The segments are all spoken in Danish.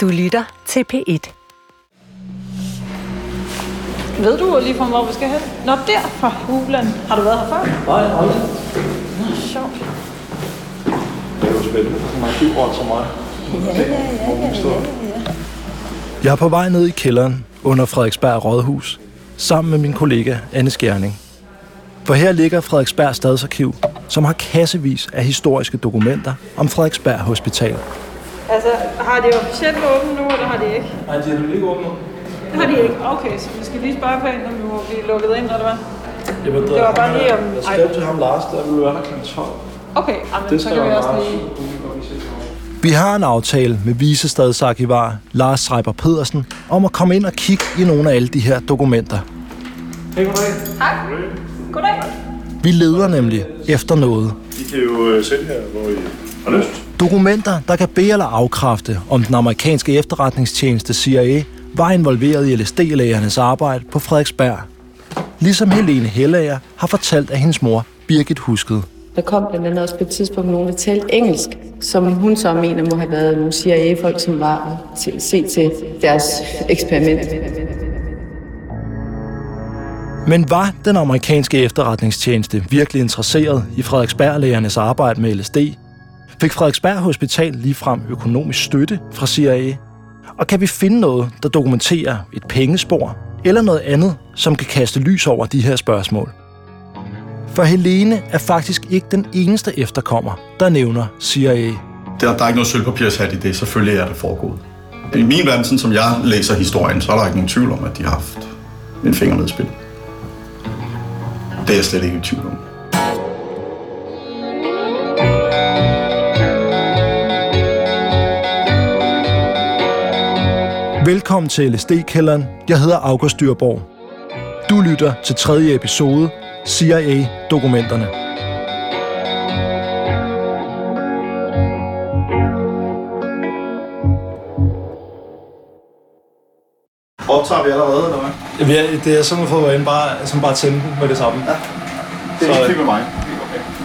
Du lytter til P1. Ved du lige fra hvor vi skal hen? Nå, der fra hulen. Har du været her før? Nej, aldrig. Nå, sjovt. Det er jo spændende for så mange byråd som mig. Ja, ja, ja, ja, ja, ja. Jeg er på vej ned i kælderen under Frederiksberg Rådhus, sammen med min kollega Anne Skjerning. For her ligger Frederiksberg Stadsarkiv, som har kassevis af historiske dokumenter om Frederiksberg Hospital. Altså, har de officielt åbent nu, eller har de ikke? Nej, de er jo ikke åbnet. Det har de ikke. Okay, så vi skal lige spørge pænt, om vi må blive lukket ind, eller hvad? Jeg ved, Det var bare lige om- Jeg skrev til ham Lars, der ville være der kl. 12. Okay, jamen, Det så kan vi også lige... Vi har en aftale med visestadsarkivar Lars Schreiber Pedersen om at komme ind og kigge i nogle af alle de her dokumenter. Hej, goddag. Hej. Goddag. Vi leder nemlig efter noget. I kan jo øh, sætte her, hvor I har lyst. Dokumenter, der kan bede eller afkræfte, om den amerikanske efterretningstjeneste CIA var involveret i LSD-lægernes arbejde på Frederiksberg. Ligesom Helene Hellager har fortalt, at hendes mor Birgit huskede. Der kom blandt andet også på et tidspunkt nogen, der talte engelsk, som hun så mener må have været nogle CIA-folk, som var til se til deres eksperiment. Men var den amerikanske efterretningstjeneste virkelig interesseret i Frederiksberg-lægernes arbejde med LSD? Fik Frederiksberg Hospital ligefrem økonomisk støtte fra CIA? Og kan vi finde noget, der dokumenterer et pengespor, eller noget andet, som kan kaste lys over de her spørgsmål? For Helene er faktisk ikke den eneste efterkommer, der nævner CIA. Der, der er ikke noget sølvpapirshat i det. Selvfølgelig er det foregået. I min verden, sådan som jeg læser historien, så er der ikke nogen tvivl om, at de har haft en finger med spil. Det er jeg slet ikke i tvivl om. Velkommen til LSD-kælderen. Jeg hedder August Dyrborg. Du lytter til tredje episode, CIA-dokumenterne. Optager vi allerede, eller hvad? Ja, det er sådan for at bare, som bare tænde med det samme. Ja. Det er Så- ikke med mig.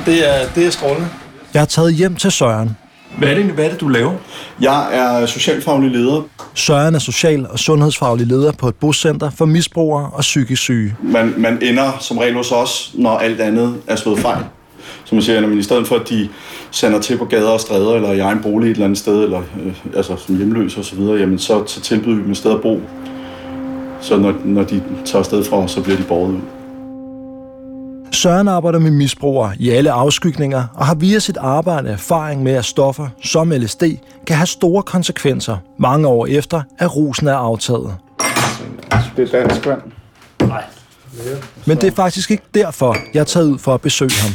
Det er, det er strålende. Jeg har taget hjem til Søren. Hvad er det, hvad er det du laver? Jeg er socialfaglig leder. Søren er social- og sundhedsfaglig leder på et boscenter for misbrugere og psykisk syge. Man, man ender som regel hos os, når alt andet er slået fejl. Som man siger, men i stedet for at de sender til på gader og stræder, eller i egen bolig et eller andet sted, eller øh, altså som hjemløse osv., jamen så, så tilbyder vi dem et sted at bo. Så når, når de tager afsted fra så bliver de båret ud. Søren arbejder med misbrugere i alle afskygninger og har via sit arbejde erfaring med, at stoffer som LSD kan have store konsekvenser mange år efter, at rusen er aftaget. Det er dansk vand. Men det er faktisk ikke derfor, jeg er taget ud for at besøge ham.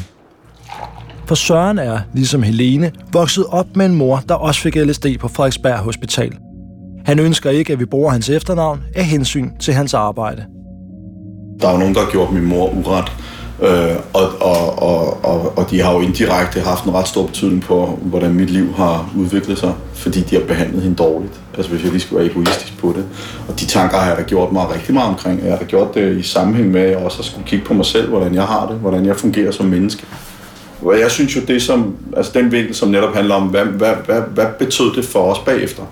For Søren er, ligesom Helene, vokset op med en mor, der også fik LSD på Frederiksberg Hospital. Han ønsker ikke, at vi bruger hans efternavn af hensyn til hans arbejde. Der er jo nogen, der har gjort min mor uret. Øh, og, og, og, og, og de har jo indirekte haft en ret stor betydning på, hvordan mit liv har udviklet sig, fordi de har behandlet hende dårligt. Altså hvis jeg lige skulle være egoistisk på det. Og de tanker har jeg da gjort mig rigtig meget omkring. Jeg har da gjort det i sammenhæng med, at jeg også har skulle kigge på mig selv, hvordan jeg har det, hvordan jeg fungerer som menneske. Og jeg synes jo, det som, altså den vinkel, som netop handler om, hvad, hvad, hvad, hvad betød det for os bagefter?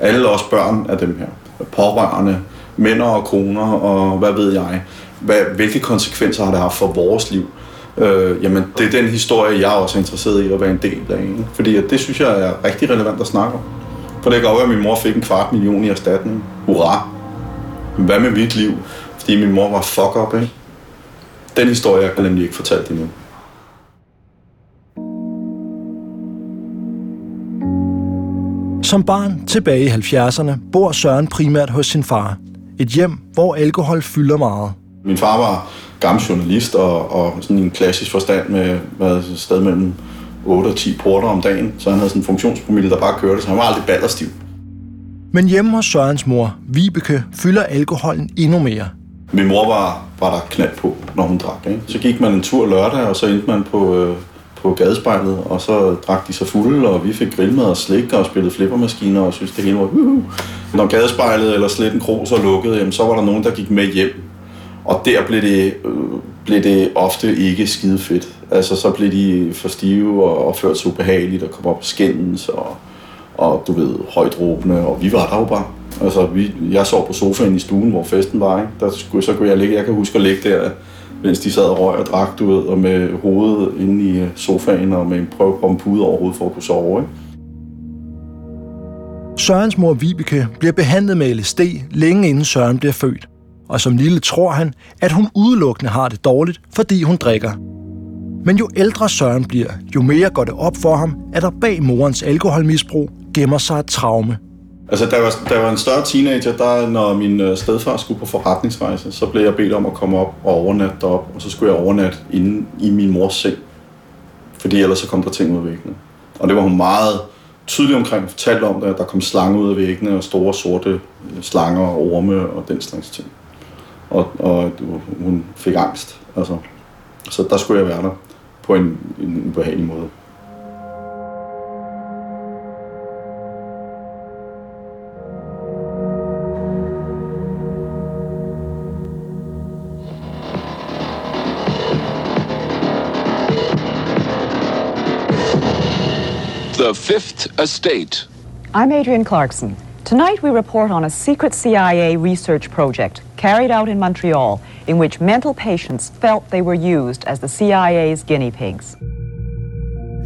Alle os børn af dem her. Pårørende, mænd og koner, og hvad ved jeg. Hvad, hvilke konsekvenser har det haft for vores liv? Øh, jamen, det er den historie, jeg også er interesseret i at være en del af. Ikke? Fordi at det synes jeg er rigtig relevant at snakke om. For det kan godt være, at min mor fik en kvart million i erstatning. Hurra! Hvad med mit liv? Fordi min mor var fuck up, ikke? Den historie er nemlig ikke fortalt endnu. Som barn tilbage i 70'erne bor Søren primært hos sin far. Et hjem, hvor alkohol fylder meget. Min far var gammel journalist og, og sådan en klassisk forstand med hvad, sted mellem 8 og 10 porter om dagen. Så han havde sådan en funktionspromille, der bare kørte, så han var aldrig ballerstiv. Men hjemme hos Sørens mor, Vibeke, fylder alkoholen endnu mere. Min mor var, var der knald på, når hun drak. Ikke? Så gik man en tur lørdag, og så endte man på, øh, på gadespejlet, og så drak de sig fulde, og vi fik grillmad og slik og spillede flippermaskiner, og synes det hele var uhuh. Når gadespejlet eller Sletten Kro så lukkede, jamen, så var der nogen, der gik med hjem. Og der blev det, øh, blev det ofte ikke skide fedt. Altså, så blev de for stive og opført så ubehageligt og kom op og skændes og, og du ved, højt råbende, og vi var der jo bare. Altså, vi, jeg sov på sofaen i stuen, hvor festen var, ikke? Der skulle, så kunne jeg ligge, jeg kan huske at ligge der, mens de sad og røg og drak, du ved, og med hovedet inde i øh, sofaen, og med en prøve på en pude over hovedet for at kunne sove, ikke? Sørens mor Vibeke bliver behandlet med LSD længe inden Søren bliver født. Og som lille tror han, at hun udelukkende har det dårligt, fordi hun drikker. Men jo ældre Søren bliver, jo mere går det op for ham, at der bag morens alkoholmisbrug gemmer sig et traume. Altså, da jeg var, da jeg var en større teenager, der, når min øh, stedfar skulle på forretningsrejse, så blev jeg bedt om at komme op og overnatte derop, og så skulle jeg overnatte inde i min mors seng. Fordi ellers så kom der ting ud af væggene. Og det var hun meget tydelig omkring, fortalte om, at der kom slange ud af væggene, og store sorte øh, slanger og orme og den slags ting. Og, og hun fik angst. Altså. Så der skulle jeg være der på en, en ubehagelig måde. Estate. I'm Adrienne Clarkson. Tonight we report on a secret CIA research project carried out in Montreal in which mental patients felt they were used as the CIA's guinea pigs.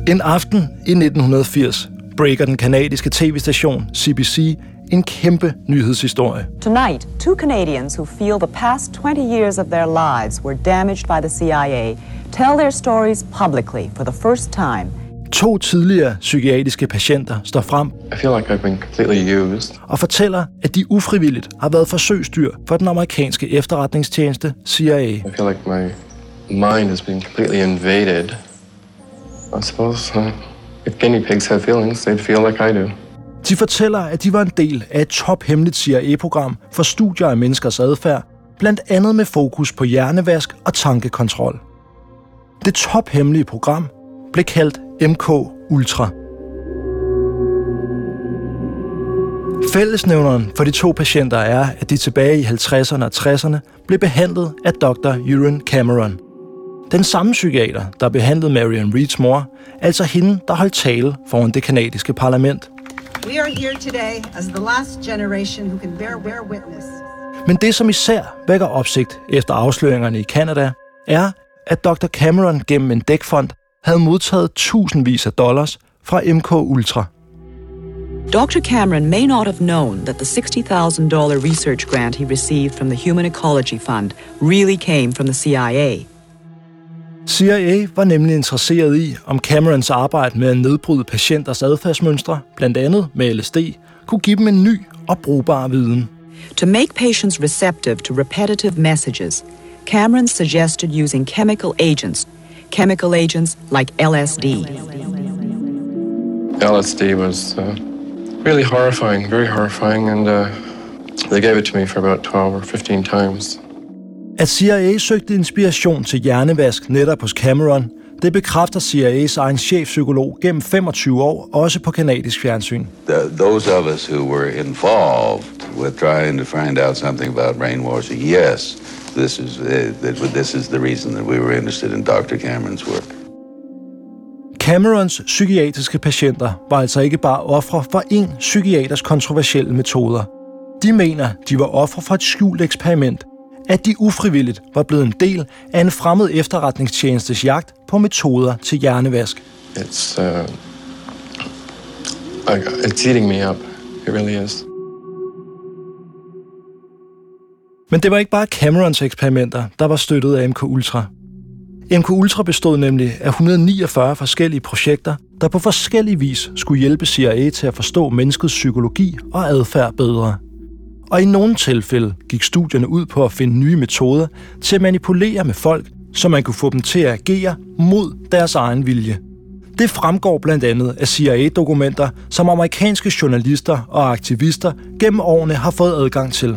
En aften i 1980 breaker den kanadiske tv-station CBC en kæmpe nyhedshistorie. Tonight, two Canadians who feel the past 20 years of their lives were damaged by the CIA tell their stories publicly for the first time To tidligere psykiatriske patienter står frem I feel like I've been completely used. og fortæller, at de ufrivilligt har været forsøgsdyr for den amerikanske efterretningstjeneste CIA. I feel like my mind has been completely invaded. I suppose uh, if guinea pigs had feelings, they'd feel like I do. De fortæller, at de var en del af et tophemmeligt CIA-program for studier af menneskers adfærd, blandt andet med fokus på hjernevask og tankekontrol. Det tophemmelige program blev kaldt MK Ultra. Fællesnævneren for de to patienter er, at de tilbage i 50'erne og 60'erne blev behandlet af Dr. Ewan Cameron. Den samme psykiater, der behandlede Marion Reeds mor, altså hende, der holdt tale foran det kanadiske parlament. We are here today as the last generation who can bear, bear witness. Men det, som især vækker opsigt efter afsløringerne i Kanada, er, at Dr. Cameron gennem en dækfond havde modtaget tusindvis af dollars fra MK Ultra. Dr. Cameron may not have known that the $60,000 research grant he received from the Human Ecology Fund really came from the CIA. CIA var nemlig interesseret i, om Camerons arbejde med at nedbryde patienters adfærdsmønstre, blandt andet med LSD, kunne give dem en ny og brugbar viden. To make patients receptive to repetitive messages, Cameron suggested using chemical agents, chemical agents like LSD. LSD was uh, really horrifying, very horrifying, and uh, they gave it to me for about 12 or 15 times. At CIA søgte inspiration til hjernevask netop hos Cameron, det bekræfter CIA's egen chefpsykolog gennem 25 år, også på kanadisk fjernsyn. The, those of us who were involved with trying to find out something about brainwashing, yes, this is uh, that this is the reason that we were interested in Dr. Cameron's work. Camerons psykiatriske patienter var altså ikke bare ofre for en psykiaters kontroversielle metoder. De mener, de var ofre for et skjult eksperiment, at de ufrivilligt var blevet en del af en fremmed efterretningstjenestes jagt på metoder til hjernevask. It's uh, it's eating me up. It really is. Men det var ikke bare Camerons eksperimenter, der var støttet af MK Ultra. MK Ultra bestod nemlig af 149 forskellige projekter, der på forskellig vis skulle hjælpe CIA til at forstå menneskets psykologi og adfærd bedre. Og i nogle tilfælde gik studierne ud på at finde nye metoder til at manipulere med folk, så man kunne få dem til at agere mod deres egen vilje. Det fremgår blandt andet af CIA-dokumenter, som amerikanske journalister og aktivister gennem årene har fået adgang til.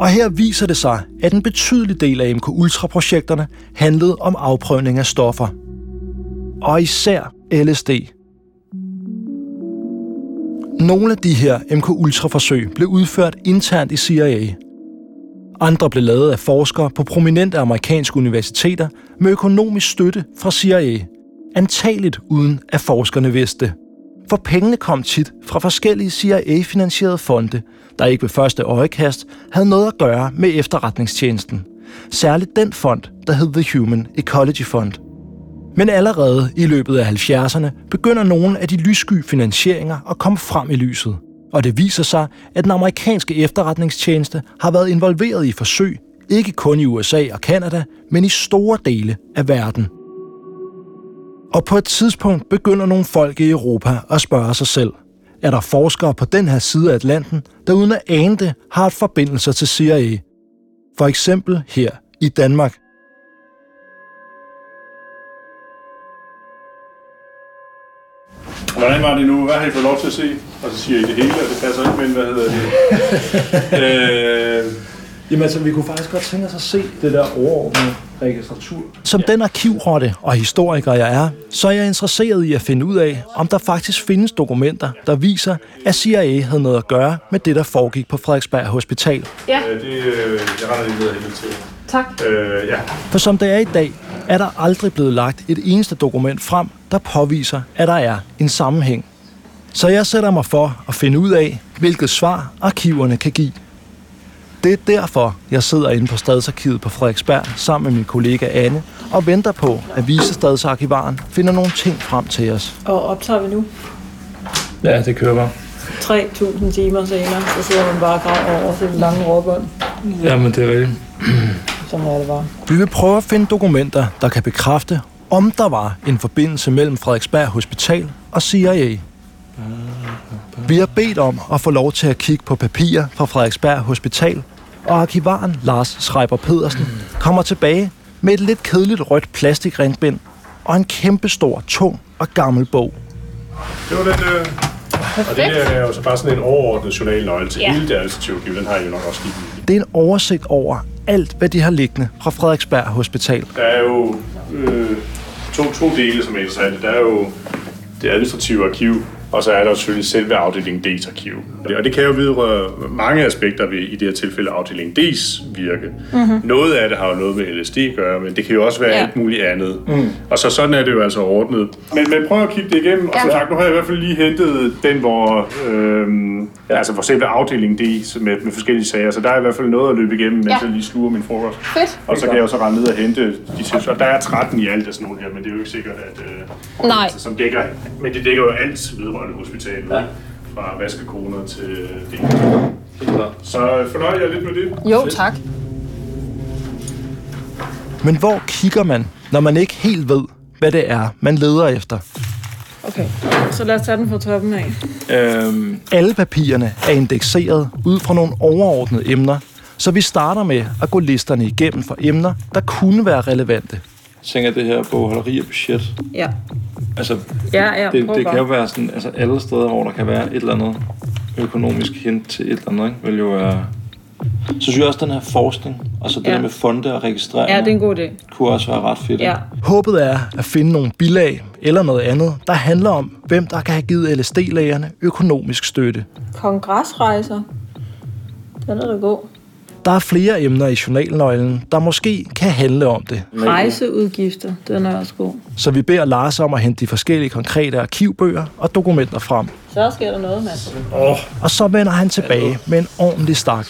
Og her viser det sig, at en betydelig del af MK Ultra-projekterne handlede om afprøvning af stoffer. Og især LSD. Nogle af de her MK Ultra-forsøg blev udført internt i CIA. Andre blev lavet af forskere på prominente amerikanske universiteter med økonomisk støtte fra CIA. Antageligt uden at forskerne vidste. For pengene kom tit fra forskellige CIA-finansierede fonde, der ikke ved første øjekast havde noget at gøre med efterretningstjenesten. Særligt den fond, der hed The Human Ecology Fund. Men allerede i løbet af 70'erne begynder nogle af de lyssky finansieringer at komme frem i lyset. Og det viser sig, at den amerikanske efterretningstjeneste har været involveret i forsøg, ikke kun i USA og Kanada, men i store dele af verden. Og på et tidspunkt begynder nogle folk i Europa at spørge sig selv, er der forskere på den her side af Atlanten, der uden at ane det har et forbindelser til CIA. For eksempel her i Danmark. Hvordan var det nu? Hvad har I fået lov til at se? Og så siger I det hele, og det passer ikke, men hvad hedder det? øh, Jamen altså, vi kunne faktisk godt tænke os at se det der overordnede registratur. Som den arkivrotte og historiker jeg er, så er jeg interesseret i at finde ud af, om der faktisk findes dokumenter, der viser, at CIA havde noget at gøre med det, der foregik på Frederiksberg Hospital. Ja. øh, det, øh, jeg render lige ned til. Tak. Øh, ja. For som det er i dag, er der aldrig blevet lagt et eneste dokument frem, der påviser, at der er en sammenhæng. Så jeg sætter mig for at finde ud af, hvilket svar arkiverne kan give. Det er derfor, jeg sidder inde på Stadsarkivet på Frederiksberg sammen med min kollega Anne og venter på, at visestadsarkivaren finder nogle ting frem til os. Og optager vi nu? Ja, det kører bare. 3.000 timer senere, så sidder man bare og graver over til det lange råbånd. Jamen, det er rigtigt. Er det bare. Vi vil prøve at finde dokumenter, der kan bekræfte, om der var en forbindelse mellem Frederiksberg Hospital og CIA. Vi har bedt om at få lov til at kigge på papirer fra Frederiksberg Hospital, og arkivaren Lars Schreiber Pedersen kommer tilbage med et lidt kedeligt rødt plastikrindbind og en kæmpestor, tung og gammel bog. Det var den, øh, og det er jo så bare sådan en overordnet journalnøgle til Ja. hele det administrative arkiv. Den har I jo nok også i. Det er en oversigt over alt, hvad de har liggende fra Frederiksberg Hospital. Der er jo øh, to, to dele, som er interessante. Der er jo det administrative arkiv, og så er der selvfølgelig selve afdeling D's arkiv. Og det kan jo videre mange aspekter ved, i det her tilfælde, afdeling D's virke. Mm-hmm. Noget af det har jo noget med LSD at gøre, men det kan jo også være Ja. ja. alt muligt andet. Mm. Og så sådan er det jo altså ordnet. Men, men prøv at kigge det igennem, og som Ja. sagt, nu har jeg i hvert fald lige hentet den, hvor, øh, altså for selve afdeling D med, med forskellige sager, så der er i hvert fald noget at løbe igennem, mens Ja. jeg lige sluger min frokost. Fedt. Og så kan jeg jo så rende ned og hente de tilsvar. Der er 13 i alt af sådan nogle her, men det er jo ikke sikkert, at... Øh, Nej. altså, som dækker, men det dækker jo alt vedrørende hospitalet. Ja. Fra vaskekoner til det. Så øh, fornøjer jeg lidt med det. Jo, tak. Men hvor kigger man, når man ikke helt ved, hvad det er, man leder efter? Okay, så lad os tage den fra toppen af. Øhm. Alle papirerne er indekseret ud fra nogle overordnede emner, så vi starter med at gå listerne igennem for emner, der kunne være relevante. Jeg tænker, det her bogholderi og budget. Ja. Altså, Ja, ja, det, det kan jo være sådan, altså alle steder, hvor der kan være et eller andet økonomisk hint til et eller andet, ikke? vil jo være... Så synes jeg også, den her forskning, og så det ja. der med fonde og registrering, Ja, det er en god idé. kunne også være ret fedt. Ja. Håbet er at finde nogle bilag eller noget andet, der handler om, hvem der kan have givet LSD-lægerne økonomisk støtte. Kongresrejser. Den er da god. Der er flere emner i journalnøglen, der måske kan handle om det. Rejseudgifter. Den er også god. Så vi beder Lars om at hente de forskellige konkrete arkivbøger og dokumenter frem. Så sker der noget, mand. Oh. Og så vender han tilbage med en ordentlig stak.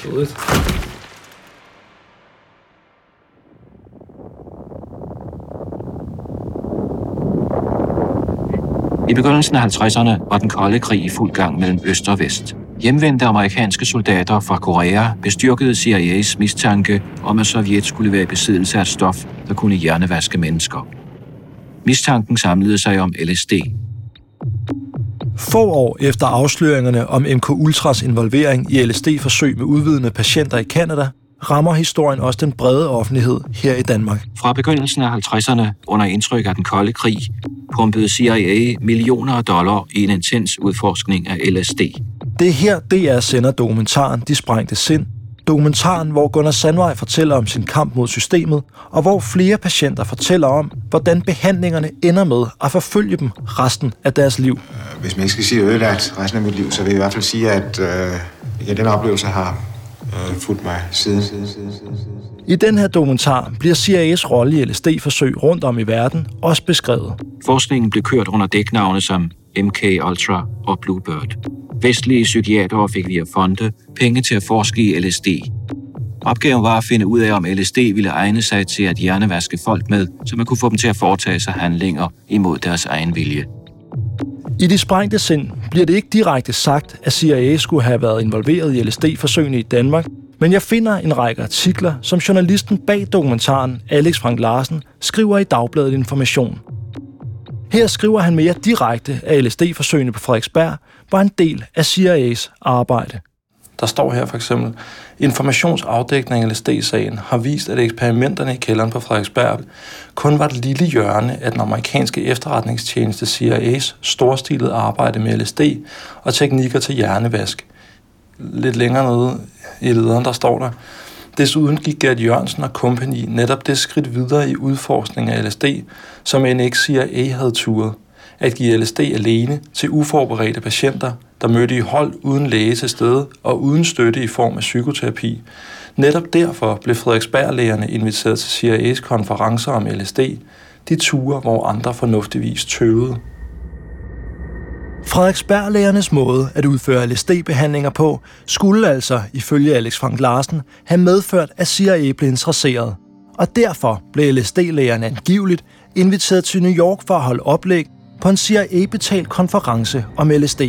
I begyndelsen af 50'erne var den kolde krig i fuld gang mellem øst og vest. Hjemvendte amerikanske soldater fra Korea bestyrkede CIA's mistanke om, at Sovjet skulle være i besiddelse af et stof, der kunne hjernevaske mennesker. Mistanken samlede sig om LSD. Få år efter afsløringerne om MK Ultras involvering i LSD-forsøg med udvidende patienter i Kanada, rammer historien også den brede offentlighed her i Danmark. Fra begyndelsen af 50'erne, under indtryk af den kolde krig, pumpede CIA millioner af dollar i en intens udforskning af LSD. Det er her, DR sender dokumentaren De Sprængte Sind. Dokumentaren, hvor Gunnar Sandvej fortæller om sin kamp mod systemet, og hvor flere patienter fortæller om, hvordan behandlingerne ender med at forfølge dem resten af deres liv. Hvis man ikke skal sige ødelagt resten af mit liv, så vil jeg i hvert fald sige, at øh, ja, den oplevelse har øh, fulgt mig siden. I den her dokumentar bliver CIA's rolle i LSD-forsøg rundt om i verden også beskrevet. Forskningen blev kørt under dæknavne som MK Ultra og Bluebird. Vestlige psykiatere fik via fonde penge til at forske i LSD. Opgaven var at finde ud af, om LSD ville egne sig til at hjernevaske folk med, så man kunne få dem til at foretage sig handlinger imod deres egen vilje. I det sprængte sind bliver det ikke direkte sagt, at CIA skulle have været involveret i LSD-forsøgene i Danmark, men jeg finder en række artikler, som journalisten bag dokumentaren, Alex Frank Larsen, skriver i Dagbladet Information. Her skriver han mere direkte, at LSD-forsøgene på Frederiksberg var en del af CIA's arbejde. Der står her for eksempel, informationsafdækning af LSD-sagen har vist, at eksperimenterne i kælderen på Frederiksberg kun var et lille hjørne af den amerikanske efterretningstjeneste CIA's storstilede arbejde med LSD og teknikker til hjernevask. Lidt længere nede i lederen, der står der, Desuden gik Gert Jørgensen og Company netop det skridt videre i udforskning af LSD, som NXCIA havde turet. At give LSD alene til uforberedte patienter, der mødte i hold uden læge til stede og uden støtte i form af psykoterapi. Netop derfor blev Frederiksberg-lægerne inviteret til CIA's konferencer om LSD, de ture, hvor andre fornuftigvis tøvede. Frederiksberg-lægernes måde at udføre LSD-behandlinger på, skulle altså, ifølge Alex Frank Larsen, have medført, at CIA blev interesseret. Og derfor blev LSD-lægerne angiveligt inviteret til New York for at holde oplæg på en CIA-betalt konference om LSD.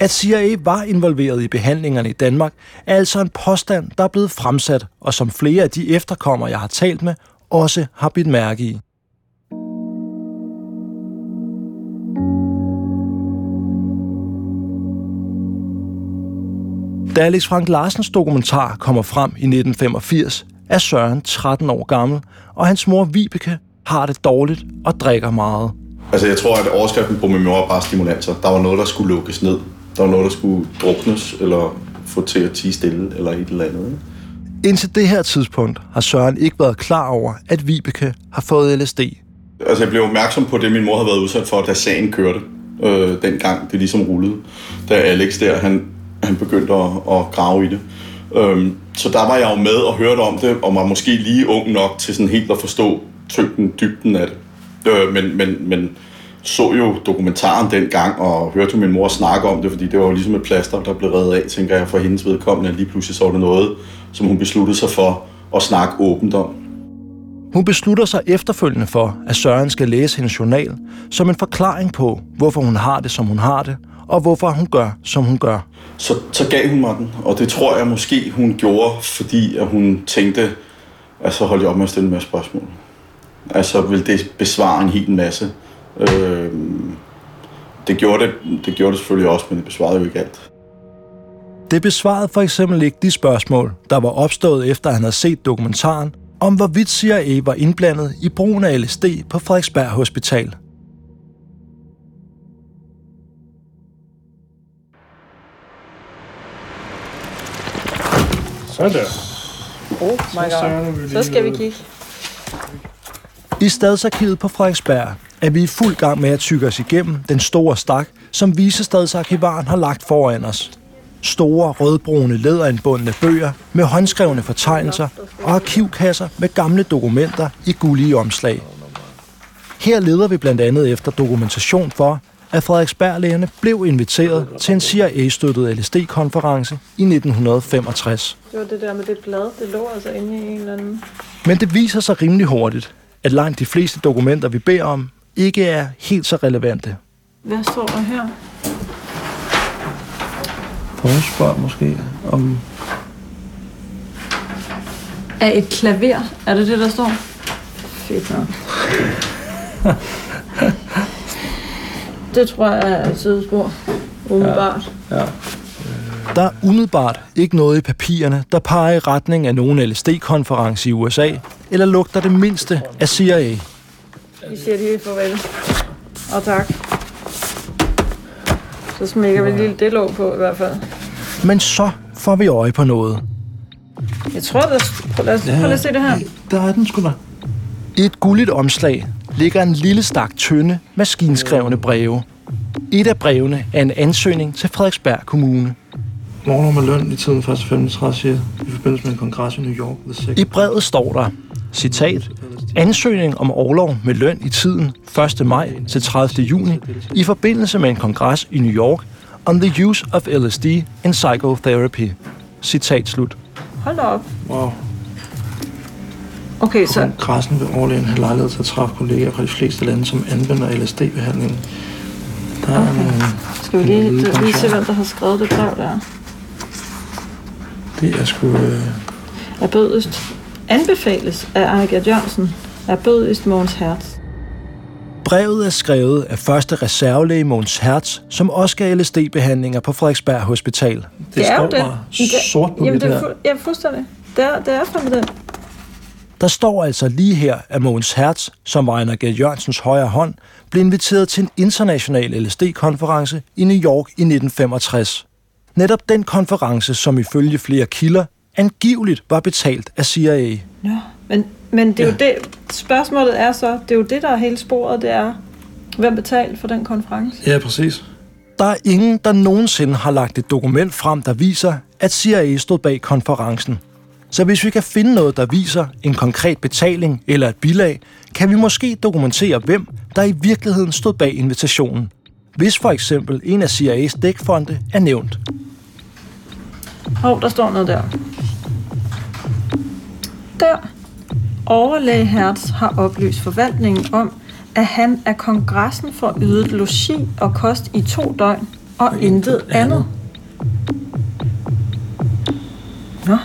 At CIA var involveret i behandlingerne i Danmark, er altså en påstand, der er blevet fremsat, og som flere af de efterkommere, jeg har talt med, også har bidt mærke i. Da Alex Frank Larsens dokumentar kommer frem i 1985, er Søren 13 år gammel, og hans mor Vibeke har det dårligt og drikker meget. Altså, jeg tror, at overskriften på min mor var bare stimulanser. Der var noget, der skulle lukkes ned. Der var noget, der skulle druknes, eller få til at tige stille, eller et eller andet. Ikke? Indtil det her tidspunkt har Søren ikke været klar over, at Vibeke har fået LSD. Altså, jeg blev opmærksom på det, min mor havde været udsat for, da sagen kørte. Øh, dengang det ligesom rullede. Da Alex der, han han begyndte at, at grave i det. Øhm, så der var jeg jo med og hørte om det, og var måske lige ung nok til sådan helt at forstå tyngden, dybden af det. Øh, men, men, men så jo dokumentaren dengang, og hørte min mor snakke om det, fordi det var jo ligesom et plaster, der blev reddet af, tænker jeg, for hendes vedkommende. Lige pludselig så var det noget, som hun besluttede sig for at snakke åbent om. Hun beslutter sig efterfølgende for, at Søren skal læse hendes journal som en forklaring på, hvorfor hun har det, som hun har det, og hvorfor hun gør, som hun gør. Så, så gav hun mig den, og det tror jeg måske, hun gjorde, fordi at hun tænkte, at så holdt jeg op med at stille en masse spørgsmål. Altså vil det besvare en hel masse. Øh, det, gjorde det, det gjorde det selvfølgelig også, men det besvarede jo ikke alt. Det besvarede for eksempel ikke de spørgsmål, der var opstået efter han havde set dokumentaren, om hvorvidt CIA var indblandet i brugen af LSD på Frederiksberg Hospital. Sådan der. Oh my god. Så skal vi kigge. I Stadsarkivet på Frederiksberg er vi i fuld gang med at tykke os igennem den store stak, som Visestadsarkivaren har lagt foran os. Store rødbrune læderindbundne bøger med håndskrevne fortegnelser og arkivkasser med gamle dokumenter i gullige omslag. Her leder vi blandt andet efter dokumentation for, at Frederiksberg-lægerne blev inviteret til en CIA-støttet LSD-konference i 1965. Det var det der med det blad, det lå altså inde i en eller anden... Men det viser sig rimelig hurtigt, at langt de fleste dokumenter, vi beder om, ikke er helt så relevante. Hvad står der her? Prøv måske om... Af et klaver, er det det, der står? Fedt nok. det tror jeg er et sidespor, umiddelbart. Ja. ja. Der er umiddelbart ikke noget i papirerne, der peger i retning af nogen LSD-konference i USA, eller lugter det mindste af CIA. Vi siger lige farvel. Og tak. Så smækker vi lige det låg på i hvert fald. Men så får vi øje på noget. Jeg tror, der... Prøv, lad os, ja, prøv at se det her. Der er den sgu da. Et gulligt omslag ligger en lille stak tynde, maskinskrevne breve. Et af brevene er en ansøgning til Frederiksberg Kommune. Morgen med løn i tiden 1. 35 i forbindelse med en kongres i New York. The I brevet står der, citat, ansøgning om overlov med løn i tiden 1. maj til 30. juni i forbindelse med en kongres i New York on the use of LSD in psychotherapy. Citat slut. Hold op. Wow. Okay, så... Kongressen vil overlægen have lejlighed til at træffe kolleger fra de fleste lande, som anvender LSD-behandling. Der er Okay. nogle, Skal vi lige, lige se, hvem der har skrevet det brev der? Det er sgu... Øh, Er bødest anbefales af Ejger Jørgensen af bødest Mogens Hertz. Brevet er skrevet af første reservelæge Mogens Hertz, som også gav LSD-behandlinger på Frederiksberg Hospital. Det, er jo den. sort på Jamen, hvidt det er, her. fu- ja, fuldstændig. Det er, det er fandme den. Der står altså lige her, at Mogens Hertz, som var Ejner G. Jørgensens højre hånd, blev inviteret til en international LSD-konference i New York i 1965. Netop den konference, som ifølge flere kilder angiveligt var betalt af CIA. Nå, men, men det er jo det, spørgsmålet er så, det er jo det, der er hele sporet, det er, hvem betalte for den konference? Ja, præcis. Der er ingen, der nogensinde har lagt et dokument frem, der viser, at CIA stod bag konferencen. Så hvis vi kan finde noget, der viser en konkret betaling eller et bilag, kan vi måske dokumentere, hvem der i virkeligheden stod bag invitationen. Hvis for eksempel en af CIA's dækfonde er nævnt. Hov, oh, der står noget der. Der. Overlæge Hertz har oplyst forvaltningen om, at han af kongressen får ydet logi og kost i to døgn, og intet andet. Nå,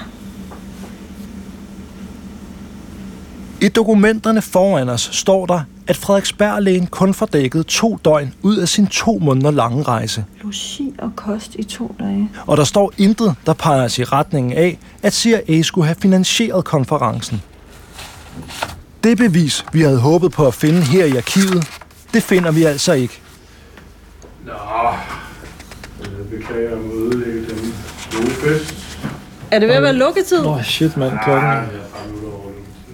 I dokumenterne foran os står der, at Frederiksberg-lægen kun får dækket to døgn ud af sin to måneder lange rejse. logi og kost i to dage. Og der står intet, der peger os i retningen af, at CIA skulle have finansieret konferencen. Det bevis, vi havde håbet på at finde her i arkivet, det finder vi altså ikke. Nå, jeg beklager om at ødelægge den gode fest. Er det ved at være lukketid? Åh, oh, shit, mand. Klokken er...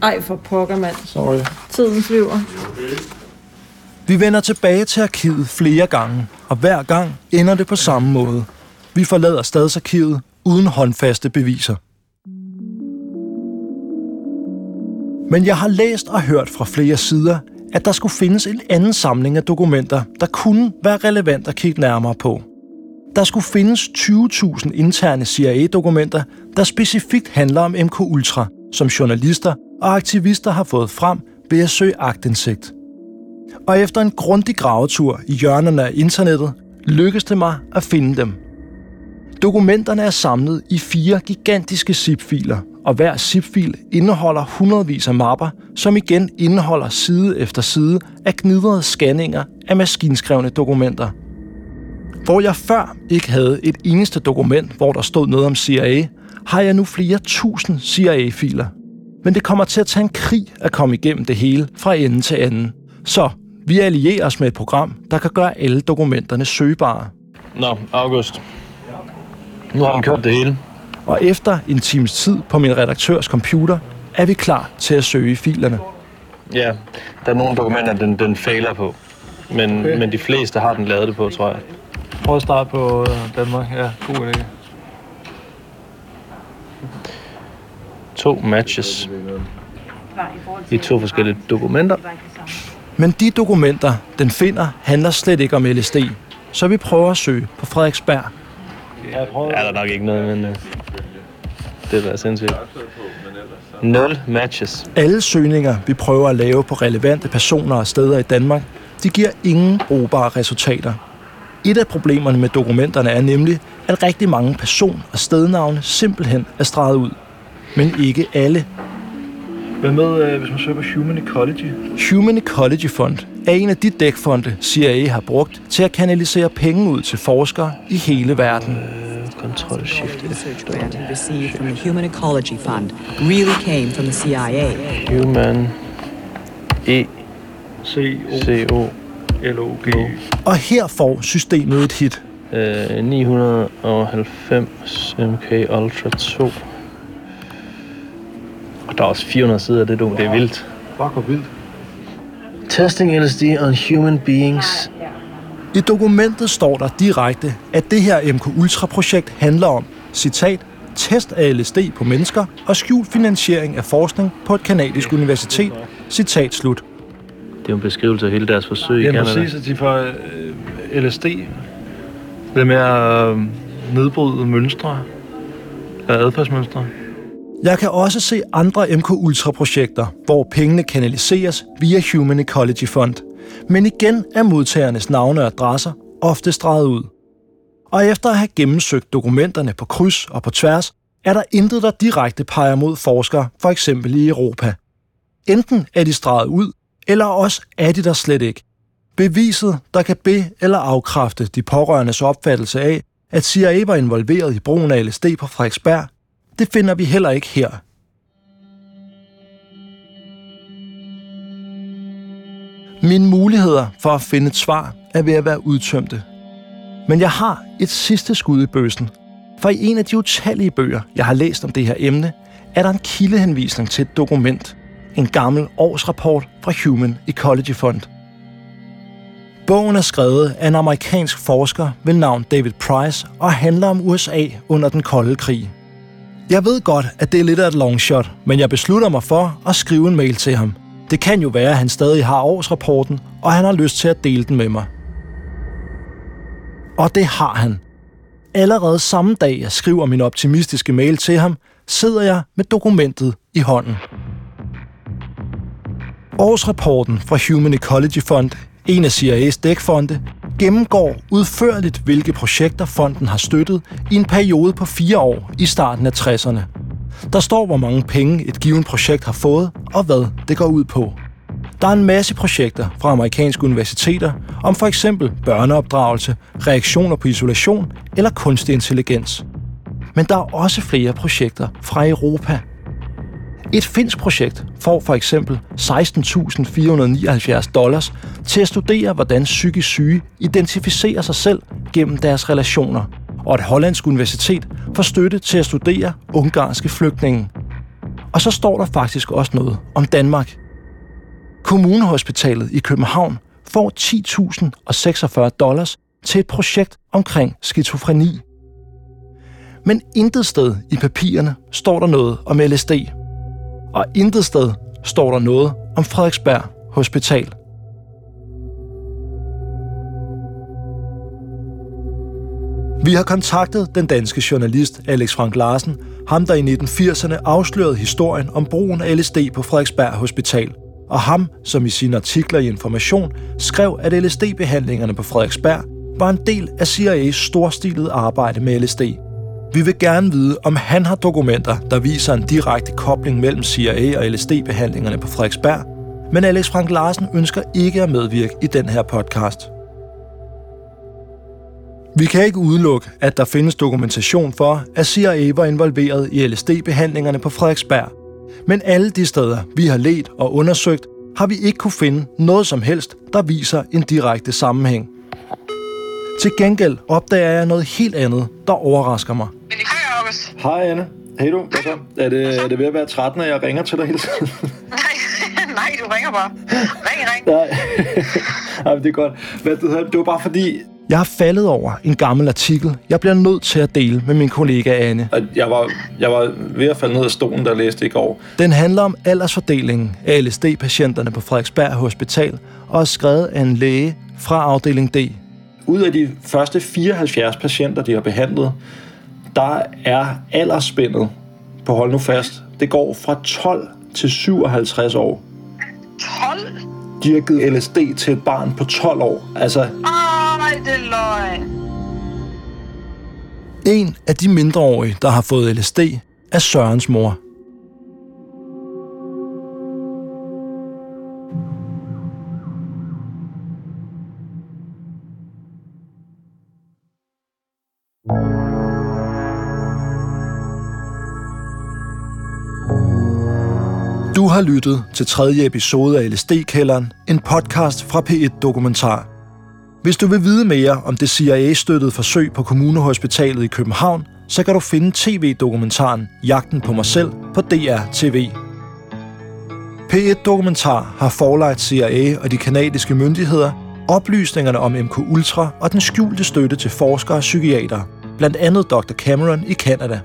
Ej, for pokker, mand. Sorry. Tiden flyver. Vi vender tilbage til arkivet flere gange, og hver gang ender det på samme måde. Vi forlader stadsarkivet uden håndfaste beviser. Men jeg har læst og hørt fra flere sider, at der skulle findes en anden samling af dokumenter, der kunne være relevant at kigge nærmere på. Der skulle findes 20.000 interne CIA-dokumenter, der specifikt handler om MK Ultra, som journalister og aktivister har fået frem ved at søge agtindsigt. Og efter en grundig gravetur i hjørnerne af internettet, lykkedes det mig at finde dem. Dokumenterne er samlet i fire gigantiske zip-filer, og hver zip-fil indeholder hundredvis af mapper, som igen indeholder side efter side af gnidrede scanninger af maskinskrevne dokumenter. Hvor jeg før ikke havde et eneste dokument, hvor der stod noget om CIA, har jeg nu flere tusind CIA-filer. Men det kommer til at tage en krig at komme igennem det hele fra ende til anden. Så vi allierer os med et program, der kan gøre alle dokumenterne søgbare. Nå, August. Nu har han kørt det hele. Og efter en times tid på min redaktørs computer, er vi klar til at søge i filerne. Ja, der er nogle dokumenter, den, den fejler på. Men, okay. men de fleste har den lavet det på, tror jeg. Prøv at starte på øh, Danmark. Ja, god idé. To matches i to forskellige dokumenter. Men de dokumenter, den finder, handler slet ikke om LSD. Så vi prøver at søge på Frederiksberg. Ja, er der nok ikke noget, men uh, det er da sindssygt. Nul matches. Alle søgninger, vi prøver at lave på relevante personer og steder i Danmark, de giver ingen brugbare resultater. Et af problemerne med dokumenterne er nemlig, at rigtig mange person- og stednavne simpelthen er streget ud. Men ikke alle. Hvad med, øh, hvis man søger på Human Ecology? Human Ecology Fund er en af de dækfonde, CIA har brugt til at kanalisere penge ud til forskere i hele verden. Control Shift research grant he received from the Human Ecology Fund really came from the CIA. Human E C C O L O G. Og her får systemet et hit. Øh, 990 MK Ultra 2. Og der er også 400 sider af det, du. Det er vildt. Fuck, hvor vildt. Testing LSD on human beings. I dokumentet står der direkte, at det her MK Ultra-projekt handler om, citat, test af LSD på mennesker og skjult finansiering af forskning på et kanadisk universitet Citat slut. Det er jo en beskrivelse af hele deres forsøg i Ja, Canada. præcis, at de får øh, LSD. Det med at øh, nedbryde mønstre. Adfærdsmønstre. Jeg kan også se andre MK Ultra-projekter, hvor pengene kanaliseres via Human Ecology Fund. Men igen er modtagernes navne og adresser ofte streget ud. Og efter at have gennemsøgt dokumenterne på kryds og på tværs, er der intet, der direkte peger mod forskere, for eksempel i Europa. Enten er de streget ud, eller også er de der slet ikke. Beviset, der kan be- eller afkræfte de pårørendes opfattelse af, at CIA var involveret i brugen af LSD på Frederiksberg, det finder vi heller ikke her. Mine muligheder for at finde et svar er ved at være udtømte. Men jeg har et sidste skud i bøsen, for i en af de utallige bøger, jeg har læst om det her emne, er der en kildehenvisning til et dokument. En gammel årsrapport fra Human Ecology Fund. Bogen er skrevet af en amerikansk forsker ved navn David Price og handler om USA under den kolde krig. Jeg ved godt, at det er lidt af et long shot, men jeg beslutter mig for at skrive en mail til ham. Det kan jo være, at han stadig har årsrapporten, og han har lyst til at dele den med mig. Og det har han. Allerede samme dag, jeg skriver min optimistiske mail til ham, sidder jeg med dokumentet i hånden. Årsrapporten fra Human Ecology Fund, en af CIA's dækfonde, gennemgår udførligt, hvilke projekter fonden har støttet i en periode på fire år i starten af 60'erne. Der står, hvor mange penge et givet projekt har fået, og hvad det går ud på. Der er en masse projekter fra amerikanske universiteter om for eksempel børneopdragelse, reaktioner på isolation eller kunstig intelligens. Men der er også flere projekter fra Europa. Et finsk projekt får for eksempel 16.479 dollars til at studere, hvordan psykisk syge identificerer sig selv gennem deres relationer. Og et hollandsk universitet får støtte til at studere ungarske flygtninge. Og så står der faktisk også noget om Danmark. Kommunehospitalet i København får 10.046 dollars til et projekt omkring skizofreni. Men intet sted i papirerne står der noget om LSD. Og intet sted står der noget om Frederiksberg Hospital. Vi har kontaktet den danske journalist Alex Frank Larsen, ham der i 1980'erne afslørede historien om brugen af LSD på Frederiksberg Hospital, og ham, som i sine artikler i Information skrev, at LSD-behandlingerne på Frederiksberg var en del af CIA's storstilede arbejde med LSD. Vi vil gerne vide, om han har dokumenter, der viser en direkte kobling mellem CIA og LSD-behandlingerne på Frederiksberg, men Alex Frank Larsen ønsker ikke at medvirke i den her podcast. Vi kan ikke udelukke, at der findes dokumentation for, at CIA var involveret i LSD-behandlingerne på Frederiksberg. Men alle de steder, vi har let og undersøgt, har vi ikke kunne finde noget som helst, der viser en direkte sammenhæng. Til gengæld opdager jeg noget helt andet, der overrasker mig. Hej Anne. Hej du. Hvad så? Er det, er det ved at være 13, at jeg ringer til dig hele tiden? Nej, du ringer bare. Ring, ring. Nej. Ej, men det er godt. Hvad, det, det var bare fordi... Jeg har faldet over en gammel artikel, jeg bliver nødt til at dele med min kollega Anne. at Jeg var, jeg var ved at falde ned af stolen, der læste i går. Den handler om aldersfordelingen af LSD-patienterne på Frederiksberg Hospital og er skrevet af en læge fra afdeling D. Ud af de første 74 patienter, de har behandlet, der er aldersspændet, på hold nu fast, det går fra 12 til 57 år. 12? De har givet LSD til et barn på 12 år. Altså, Ej, det er løgn. En af de mindreårige, der har fået LSD, er Sørens mor. Har lyttet til tredje episode af LSD-kælderen, en podcast fra P1 Dokumentar. Hvis du vil vide mere om det CIA-støttede forsøg på Kommunehospitalet i København, så kan du finde tv-dokumentaren Jagten på mig selv på DR TV. P1 Dokumentar har forlagt CIA og de kanadiske myndigheder oplysningerne om MK Ultra og den skjulte støtte til forskere og psykiater, blandt andet Dr. Cameron i Kanada.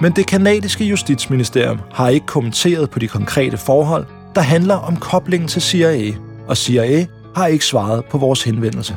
Men det kanadiske justitsministerium har ikke kommenteret på de konkrete forhold, der handler om koblingen til CIA, og CIA har ikke svaret på vores henvendelse.